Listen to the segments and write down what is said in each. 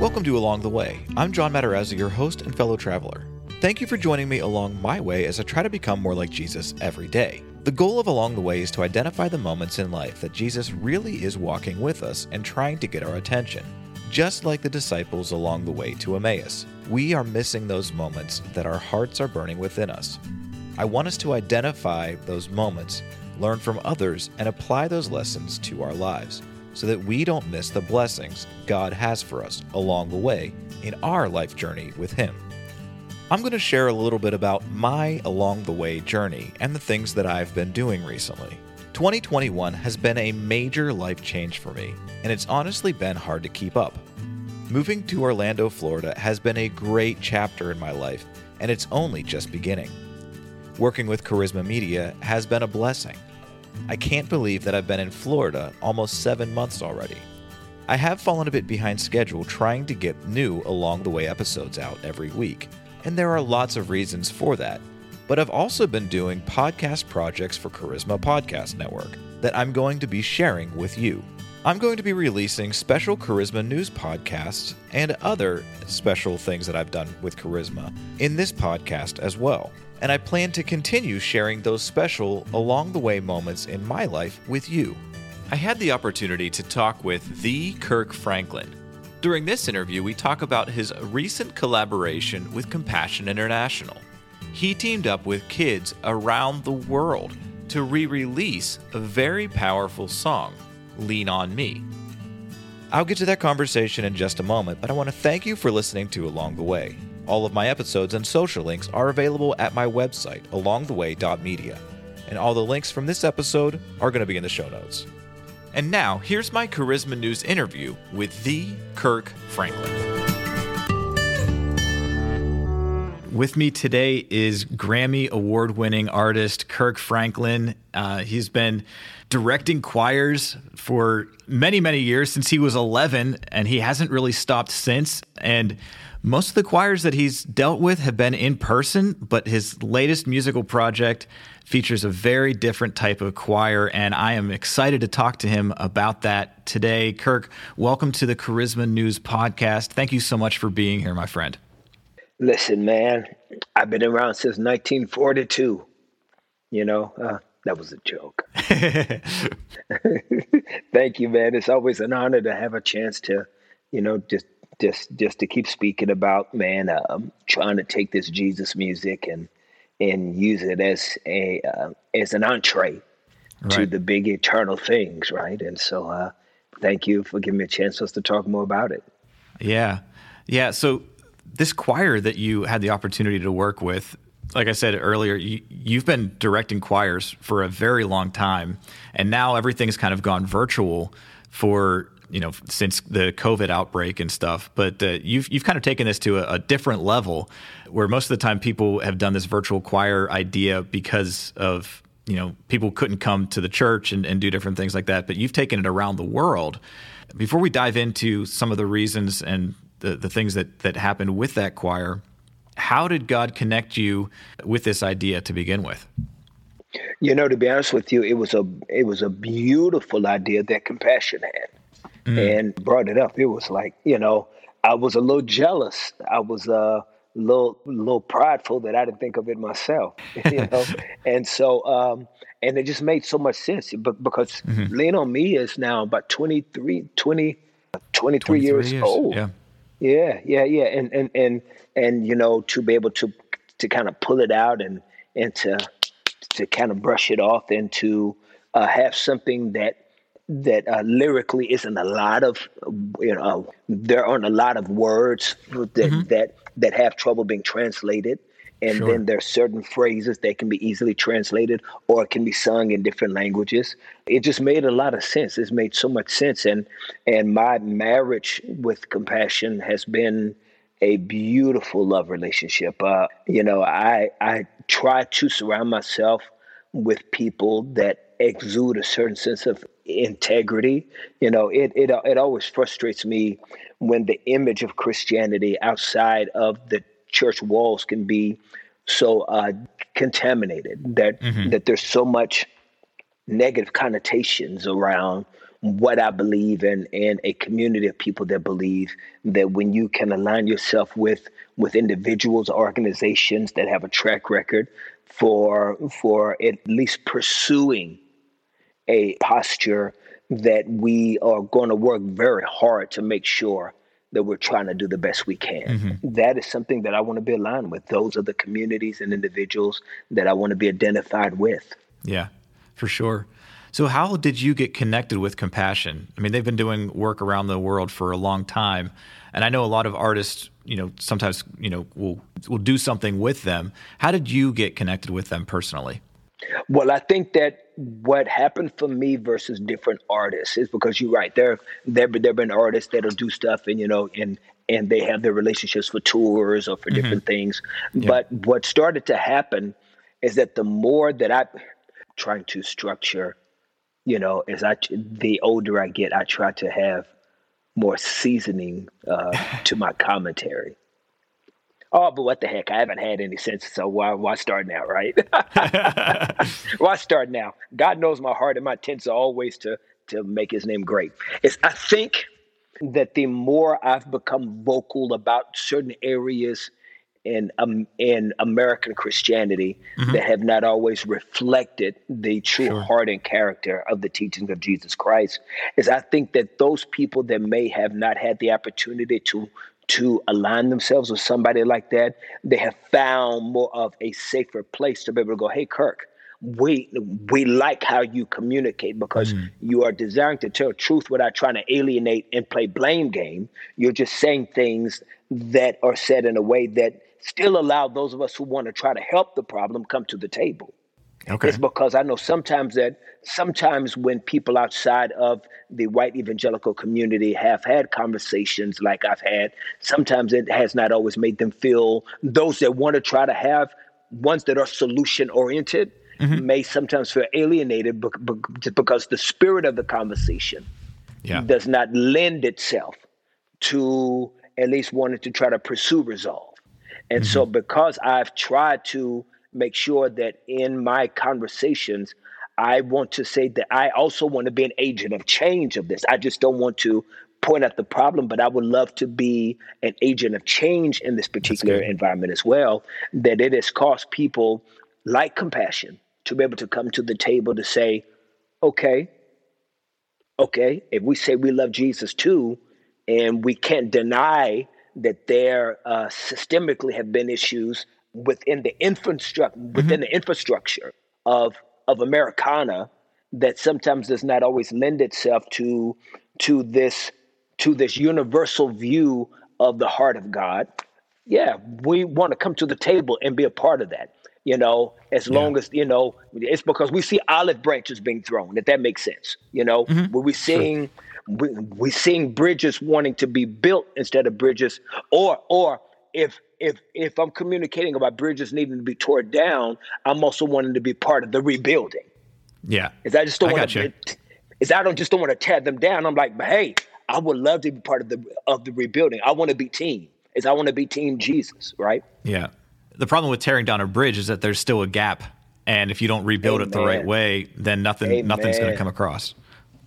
Welcome to Along the Way. I'm John Matarazzo, your host and fellow traveler. Thank you for joining me along my way as I try to become more like Jesus every day. The goal of Along the Way is to identify the moments in life that Jesus really is walking with us and trying to get our attention. Just like the disciples along the way to Emmaus, we are missing those moments that our hearts are burning within us. I want us to identify those moments, learn from others, and apply those lessons to our lives so that we don't miss the blessings God has for us along the way in our life journey with Him. I'm going to share a little bit about my along the way journey and the things that I've been doing recently. 2021 has been a major life change for me, and it's honestly been hard to keep up. Moving to Orlando, Florida has been a great chapter in my life, and it's only just beginning. Working with Charisma Media has been a blessing. I can't believe that I've been in Florida almost seven months already. I have fallen a bit behind schedule trying to get new along the way episodes out every week, and there are lots of reasons for that but I've also been doing podcast projects for Charisma Podcast Network that I'm going to be sharing with you. I'm going to be releasing special Charisma news podcasts and other special things that I've done with Charisma in this podcast as well. And I plan to continue sharing those special along the way moments in my life with you. I had the opportunity to talk with the Kirk Franklin. During this interview, we talk about his recent collaboration with Compassion International he teamed up with kids around the world to re release a very powerful song, Lean on Me. I'll get to that conversation in just a moment, but I want to thank you for listening to Along the Way. All of my episodes and social links are available at my website, alongtheway.media, and all the links from this episode are going to be in the show notes. And now, here's my Charisma News interview with the Kirk Franklin. With me today is Grammy award winning artist Kirk Franklin. Uh, he's been directing choirs for many, many years since he was 11, and he hasn't really stopped since. And most of the choirs that he's dealt with have been in person, but his latest musical project features a very different type of choir, and I am excited to talk to him about that today. Kirk, welcome to the Charisma News Podcast. Thank you so much for being here, my friend. Listen, man, I've been around since 1942. You know, uh, that was a joke. Thank you, man. It's always an honor to have a chance to, you know, just just just to keep speaking about man, um, trying to take this Jesus music and and use it as a uh, as an entree right. to the big eternal things, right? And so, uh, thank you for giving me a chance for us to talk more about it. Yeah, yeah. So this choir that you had the opportunity to work with, like I said earlier, you, have been directing choirs for a very long time, and now everything's kind of gone virtual for you know since the COVID outbreak and stuff. But uh, you've you've kind of taken this to a, a, different level, where most of the time people have done this virtual choir idea because of you know people couldn't come to the church and, and do different things like that. But you've taken it around the world. Before we dive into some of the reasons and the, the things that, that happened with that choir. How did God connect you with this idea to begin with? You know, to be honest with you, it was a it was a beautiful idea that Compassion had, mm. and brought it up. It was like you know, I was a little jealous. I was a little little prideful that I didn't think of it myself. You know, and so um, and it just made so much sense. But because mm-hmm. Lean on Me is now about 23, 20, 23, years, years, old. Yeah. Yeah, yeah, yeah, and and and and you know to be able to to kind of pull it out and and to to kind of brush it off and to uh, have something that that uh, lyrically isn't a lot of you know there aren't a lot of words that mm-hmm. that that have trouble being translated and sure. then there's certain phrases that can be easily translated or can be sung in different languages. It just made a lot of sense. It's made so much sense. And and my marriage with compassion has been a beautiful love relationship. Uh, you know i i try to surround myself with people that exude a certain sense of integrity. You know it it, it always frustrates me when the image of christianity outside of the church walls can be so uh, contaminated that mm-hmm. that there's so much negative connotations around what I believe in and a community of people that believe that when you can align yourself with with individuals, organizations that have a track record for for at least pursuing a posture that we are going to work very hard to make sure that we're trying to do the best we can. Mm-hmm. That is something that I want to be aligned with. Those are the communities and individuals that I want to be identified with. Yeah, for sure. So, how did you get connected with Compassion? I mean, they've been doing work around the world for a long time, and I know a lot of artists, you know, sometimes you know will will do something with them. How did you get connected with them personally? Well, I think that what happened for me versus different artists is because you're right. There, there, there have been artists that'll do stuff, and you know, and and they have their relationships for tours or for mm-hmm. different things. Yeah. But what started to happen is that the more that I'm trying to structure you know, as I the older I get, I try to have more seasoning uh, to my commentary. Oh, but what the heck? I haven't had any since, so why why start now, right? why start now? God knows my heart and my intents are always to to make His name great. It's I think that the more I've become vocal about certain areas in um, in American Christianity mm-hmm. that have not always reflected the true sure. heart and character of the teachings of Jesus Christ is I think that those people that may have not had the opportunity to to align themselves with somebody like that, they have found more of a safer place to be able to go, hey Kirk, we we like how you communicate because mm. you are desiring to tell truth without trying to alienate and play blame game. You're just saying things that are said in a way that still allow those of us who want to try to help the problem come to the table. Okay. It's because I know sometimes that sometimes when people outside of the white evangelical community have had conversations like I've had, sometimes it has not always made them feel those that want to try to have ones that are solution oriented mm-hmm. may sometimes feel alienated because the spirit of the conversation yeah. does not lend itself to at least wanting to try to pursue resolve. And mm-hmm. so, because I've tried to make sure that in my conversations, I want to say that I also want to be an agent of change of this. I just don't want to point at the problem, but I would love to be an agent of change in this particular environment as well. That it has caused people like compassion to be able to come to the table to say, okay, okay, if we say we love Jesus too, and we can't deny that there uh, systemically have been issues within the infrastructure within mm-hmm. the infrastructure of of Americana that sometimes does not always lend itself to to this to this universal view of the heart of God. Yeah, we want to come to the table and be a part of that. You know, as long as you know, it's because we see olive branches being thrown. If that makes sense, you know, mm-hmm. where we seeing. Sure we, we're seeing bridges wanting to be built instead of bridges or or if if if I'm communicating about bridges needing to be torn down, I'm also wanting to be part of the rebuilding. Yeah. Is I just don't want to is I don't just don't want to tear them down. I'm like, but hey, I would love to be part of the of the rebuilding. I want to be team. Is I want to be team Jesus, right? Yeah. The problem with tearing down a bridge is that there's still a gap. And if you don't rebuild Amen. it the right way, then nothing Amen. nothing's going to come across.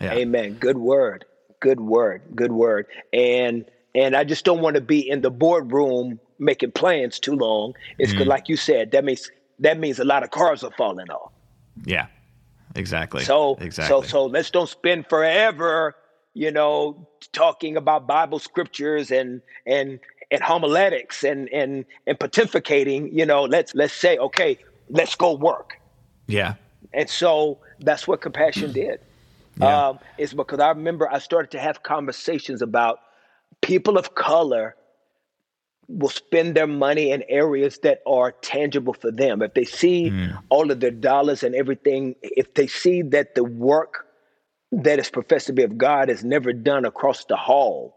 Yeah. Amen. Good word. Good word. Good word. And and I just don't want to be in the boardroom making plans too long. It's mm. like you said, that means that means a lot of cars are falling off. Yeah. Exactly. So exactly. so so let's don't spend forever, you know, talking about Bible scriptures and and and homiletics and and and pontificating, you know, let's let's say, okay, let's go work. Yeah. And so that's what compassion did yeah. um, is because I remember I started to have conversations about people of color will spend their money in areas that are tangible for them. If they see mm. all of their dollars and everything, if they see that the work that is professed to be of God is never done across the hall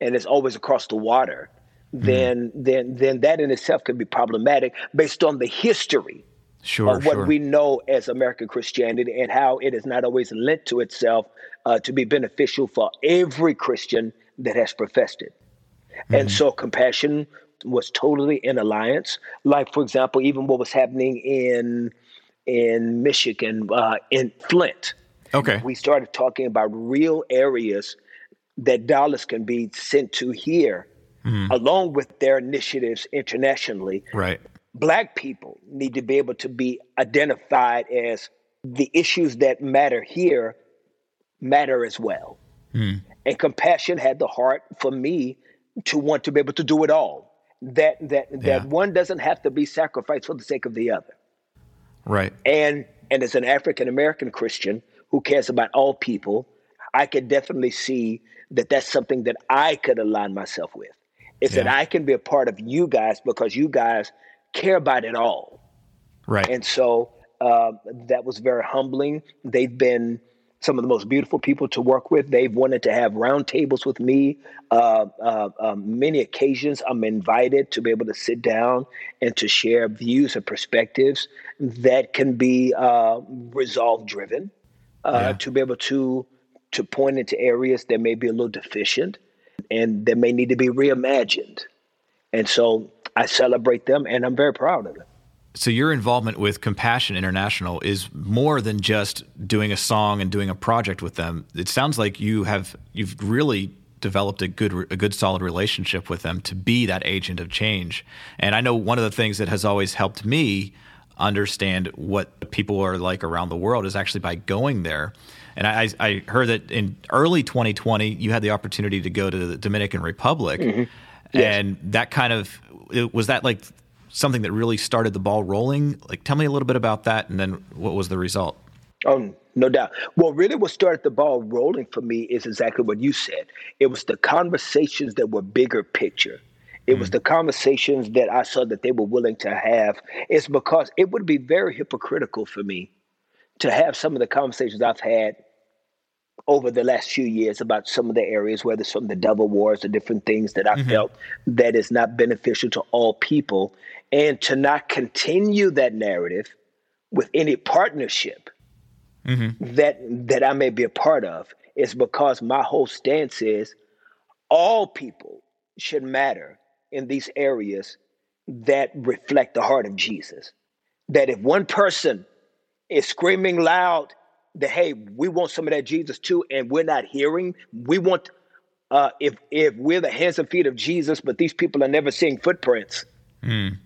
and it's always across the water, mm. then then then that in itself can be problematic based on the history sure, of what sure. we know as American Christianity and how it is not always lent to itself uh, to be beneficial for every Christian that has professed it. Mm-hmm. And so compassion was totally in alliance. Like, for example, even what was happening in in Michigan, uh, in Flint. Okay. We started talking about real areas that dollars can be sent to here, mm. along with their initiatives internationally. Right. Black people need to be able to be identified as the issues that matter here matter as well. Mm. And compassion had the heart for me to want to be able to do it all. That that yeah. that one doesn't have to be sacrificed for the sake of the other. Right. And and as an African American Christian who cares about all people, I could definitely see that that's something that I could align myself with. Is yeah. that I can be a part of you guys because you guys care about it all. Right. And so uh, that was very humbling. They've been some of the most beautiful people to work with. They've wanted to have roundtables with me. Uh, uh, um, many occasions, I'm invited to be able to sit down and to share views and perspectives that can be uh, resolve driven. Uh, yeah. To be able to to point into areas that may be a little deficient and that may need to be reimagined. And so I celebrate them, and I'm very proud of them so your involvement with Compassion International is more than just doing a song and doing a project with them. It sounds like you have you've really developed a good a good solid relationship with them to be that agent of change. And I know one of the things that has always helped me understand what people are like around the world is actually by going there. And I, I heard that in early 2020 you had the opportunity to go to the Dominican Republic, mm-hmm. yes. and that kind of was that like something that really started the ball rolling? Like, tell me a little bit about that, and then what was the result? Oh, no doubt. Well, really, what started the ball rolling for me is exactly what you said. It was the conversations that were bigger picture. It mm. was the conversations that I saw that they were willing to have. It's because it would be very hypocritical for me to have some of the conversations I've had over the last few years about some of the areas, whether it's from the devil wars or different things that I mm-hmm. felt that is not beneficial to all people, and to not continue that narrative with any partnership mm-hmm. that that I may be a part of is because my whole stance is all people should matter in these areas that reflect the heart of Jesus. That if one person is screaming loud that hey, we want some of that Jesus too, and we're not hearing. We want uh, if if we're the hands and feet of Jesus, but these people are never seeing footprints. Mm.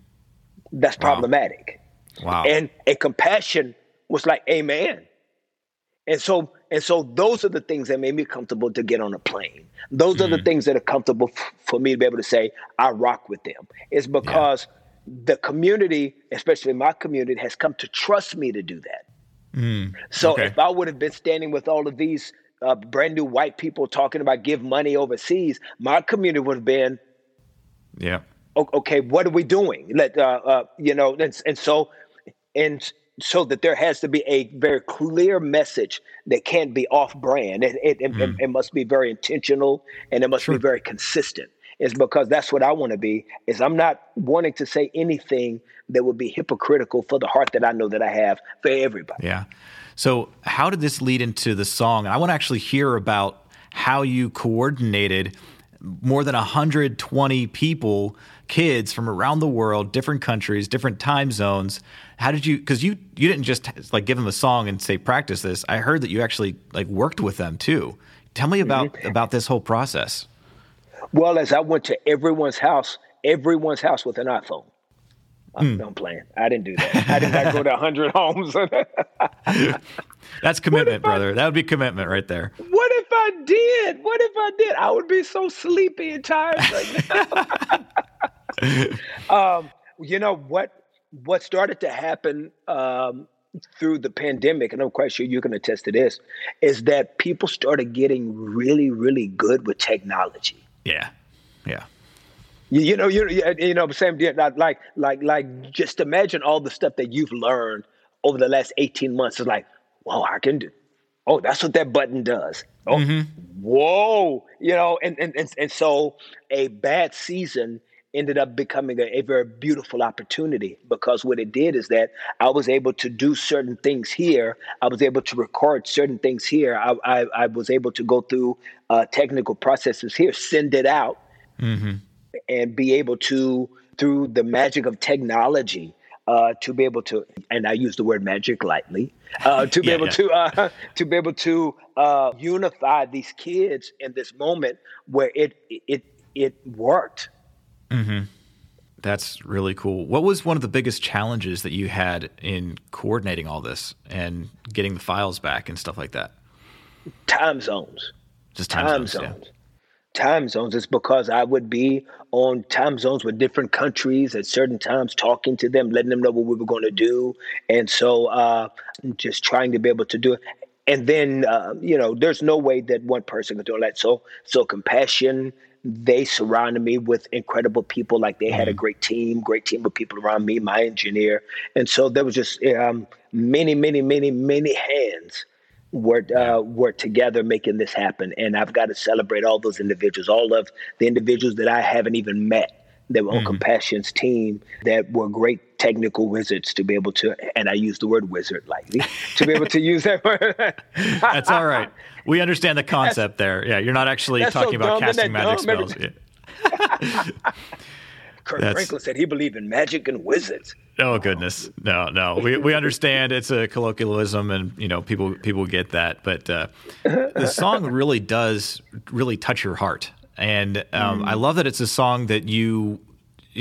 That's wow. problematic. Wow. And a compassion was like, Amen. And so and so those are the things that made me comfortable to get on a plane. Those mm. are the hmm. things that are comfortable f- for me to be able to say I rock with them. It's because yeah. the community, especially my community, has come to trust me to do that. Mm, so okay. if I would have been standing with all of these uh, brand new white people talking about give money overseas, my community would have been, yeah, okay, what are we doing? Let uh, uh, you know, and, and so and so that there has to be a very clear message that can't be off brand. It, it, mm. it, it, must be very intentional and it must sure. be very consistent. Is because that's what I want to be. Is I'm not wanting to say anything that would be hypocritical for the heart that I know that I have for everybody. Yeah. So how did this lead into the song? I want to actually hear about how you coordinated more than 120 people, kids from around the world, different countries, different time zones. How did you? Because you you didn't just like give them a song and say practice this. I heard that you actually like worked with them too. Tell me about mm-hmm. about this whole process. Well, as I went to everyone's house, everyone's house with an iPhone. I'm, mm. I'm playing. I didn't do that. I did not go to 100 homes. That's commitment, brother. I, that would be commitment right there. What if I did? What if I did? I would be so sleepy and tired right now. um, you know what? What started to happen um, through the pandemic, and I'm quite sure you can attest to this, is that people started getting really, really good with technology. Yeah. Yeah. You, you know, you you know, same like like like just imagine all the stuff that you've learned over the last 18 months. It's like, whoa, I can do. Oh, that's what that button does. Oh, mm-hmm. whoa, you know, and, and and and so a bad season ended up becoming a, a, very beautiful opportunity because what it did is that I was able to do certain things here. I was able to record certain things here. I, I, I was able to go through uh, technical processes here, send it out, mm-hmm. and be able to, through the magic of technology, uh, to be able to, and I use the word magic lightly, uh, to be yeah, able yeah. to uh, to be able to uh, unify these kids in this moment where it it it worked. Mm-hmm. That's really cool. What was one of the biggest challenges that you had in coordinating all this and getting the files back and stuff like that? Time zones. Just time, time zones. zones. Yeah. Time zones. It's because I would be on time zones with different countries at certain times, talking to them, letting them know what we were going to do, and so uh, just trying to be able to do it. And then, uh, you know, there's no way that one person could do that. So, so compassion they surrounded me with incredible people. Like they had a mm-hmm. great team, great team of people around me, my engineer. And so there was just um, many, many, many, many hands were uh, were together making this happen. And I've got to celebrate all those individuals, all of the individuals that I haven't even met that were on mm-hmm. Compassion's team that were great technical wizards to be able to, and I use the word wizard lightly, to be able to use that word. That's all right. We understand the concept that's, there. Yeah, you're not actually talking so about casting magic spells. Yeah. Kirk That's, Franklin said he believed in magic and wizards. Oh goodness, no, no. We we understand it's a colloquialism, and you know people people get that, but uh, the song really does really touch your heart, and um, mm. I love that it's a song that you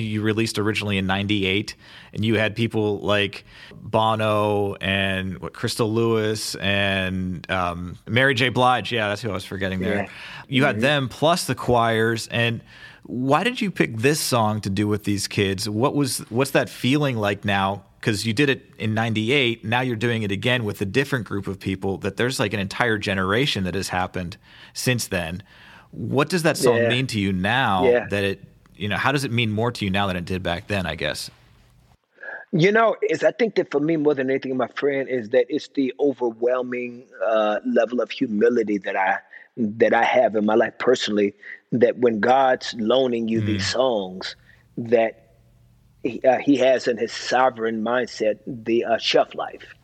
you released originally in '98, and you had people like Bono and what Crystal Lewis and um, Mary J. Blige. Yeah, that's who I was forgetting there. Yeah. You had mm-hmm. them plus the choirs and why did you pick this song to do with these kids? What was what's that feeling like now? Because you did it in '98, now you're doing it again with a different group of people. That there's like an entire generation that has happened since then. What does that song yeah. mean to you now? Yeah. That it, you know, how does it mean more to you now than it did back then? I guess. You know, is I think that for me more than anything, my friend, is that it's the overwhelming uh, level of humility that I that I have in my life personally that when God's loaning you mm. these songs, that he, uh, he, has in his sovereign mindset the uh, shelf life,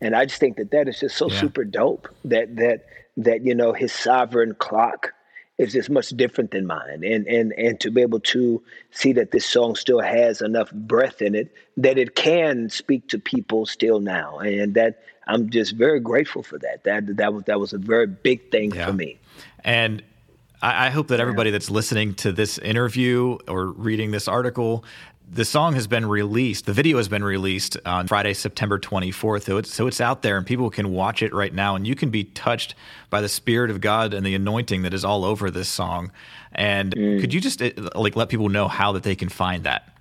and I just think that that is just so yeah. super dope. That that that you know his sovereign clock is just much different than mine, and and and to be able to see that this song still has enough breath in it that it can speak to people still now, and that I'm just very grateful for that. That that was that was a very big thing yeah. for me. And I, hope that everybody that's listening to this interview or reading this article the song has been released. The video has been released on Friday, September 24th. So it's, so it's out there and people can watch it right now. And you can be touched by the Spirit of God and the anointing that is all over this song. And mm. could you just eh, like let people know how that they can find that?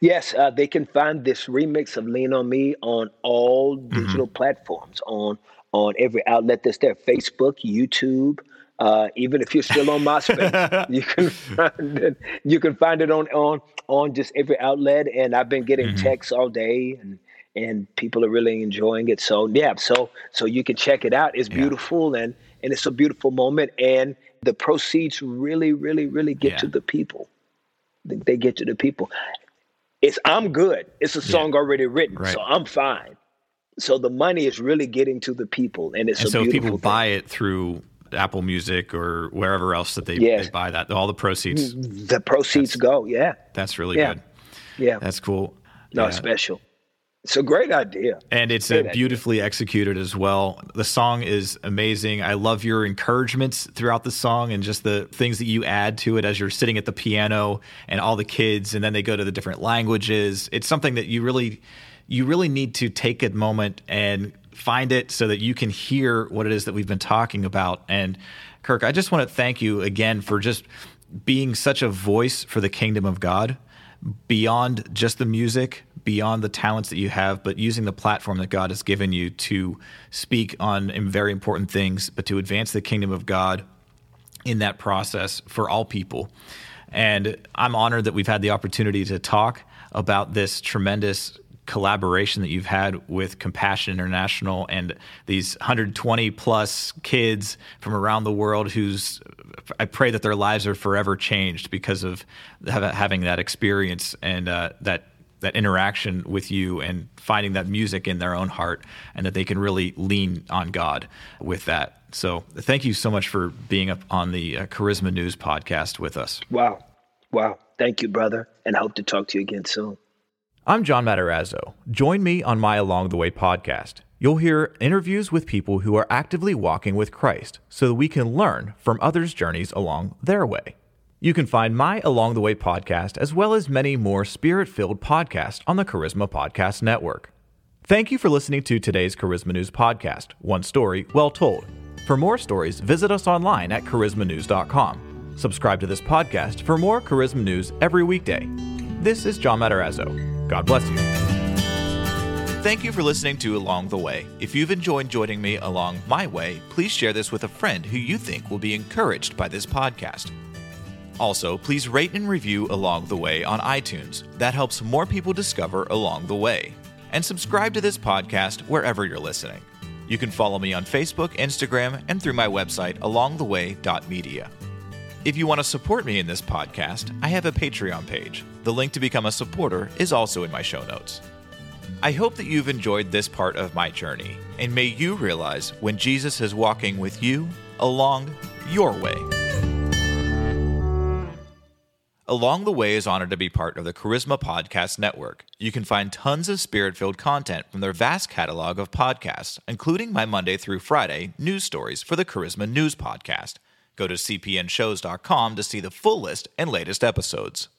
Yes, uh, they can find this remix of "Lean on Me" on all digital mm-hmm. platforms, on on every outlet that's there: Facebook, YouTube, uh, even if you're still on MySpace, you can find it. You can find it on on on just every outlet. And I've been getting mm-hmm. texts all day, and and people are really enjoying it. So yeah, so so you can check it out. It's beautiful, yeah. and and it's a beautiful moment. And the proceeds really, really, really get yeah. to the people. They get to the people. It's I'm good. It's a song yeah. already written, right. so I'm fine. So the money is really getting to the people, and it's and so people thing. buy it through Apple Music or wherever else that they, yes. they buy that. All the proceeds. The proceeds go. Yeah. That's really yeah. good. Yeah. That's cool. No, yeah. special. It's a great idea. And it's a beautifully idea. executed as well. The song is amazing. I love your encouragements throughout the song and just the things that you add to it as you're sitting at the piano and all the kids and then they go to the different languages. It's something that you really you really need to take a moment and find it so that you can hear what it is that we've been talking about. And Kirk, I just want to thank you again for just being such a voice for the kingdom of God beyond just the music, beyond the talents that you have, but using the platform that God has given you to speak on very important things, but to advance the kingdom of God in that process for all people. And I'm honored that we've had the opportunity to talk about this tremendous collaboration that you've had with Compassion International and these 120 plus kids from around the world who's I pray that their lives are forever changed because of having that experience and uh, that that interaction with you and finding that music in their own heart and that they can really lean on God with that. So thank you so much for being up on the uh, Charisma News podcast with us. Wow. Wow. Thank you, brother. And I hope to talk to you again soon. I'm John Matarazzo. Join me on my Along the Way podcast. You'll hear interviews with people who are actively walking with Christ so that we can learn from others' journeys along their way. You can find my Along the Way podcast as well as many more spirit filled podcasts on the Charisma Podcast Network. Thank you for listening to today's Charisma News podcast, One Story Well Told. For more stories, visit us online at charismanews.com. Subscribe to this podcast for more charisma news every weekday. This is John Matarazzo. God bless you. Thank you for listening to Along the Way. If you've enjoyed joining me along my way, please share this with a friend who you think will be encouraged by this podcast. Also, please rate and review Along the Way on iTunes. That helps more people discover Along the Way. And subscribe to this podcast wherever you're listening. You can follow me on Facebook, Instagram, and through my website, alongtheway.media. If you want to support me in this podcast, I have a Patreon page. The link to become a supporter is also in my show notes. I hope that you've enjoyed this part of my journey, and may you realize when Jesus is walking with you along your way. Along the Way is honored to be part of the Charisma Podcast Network. You can find tons of spirit filled content from their vast catalog of podcasts, including my Monday through Friday news stories for the Charisma News Podcast. Go to cpnshows.com to see the full list and latest episodes.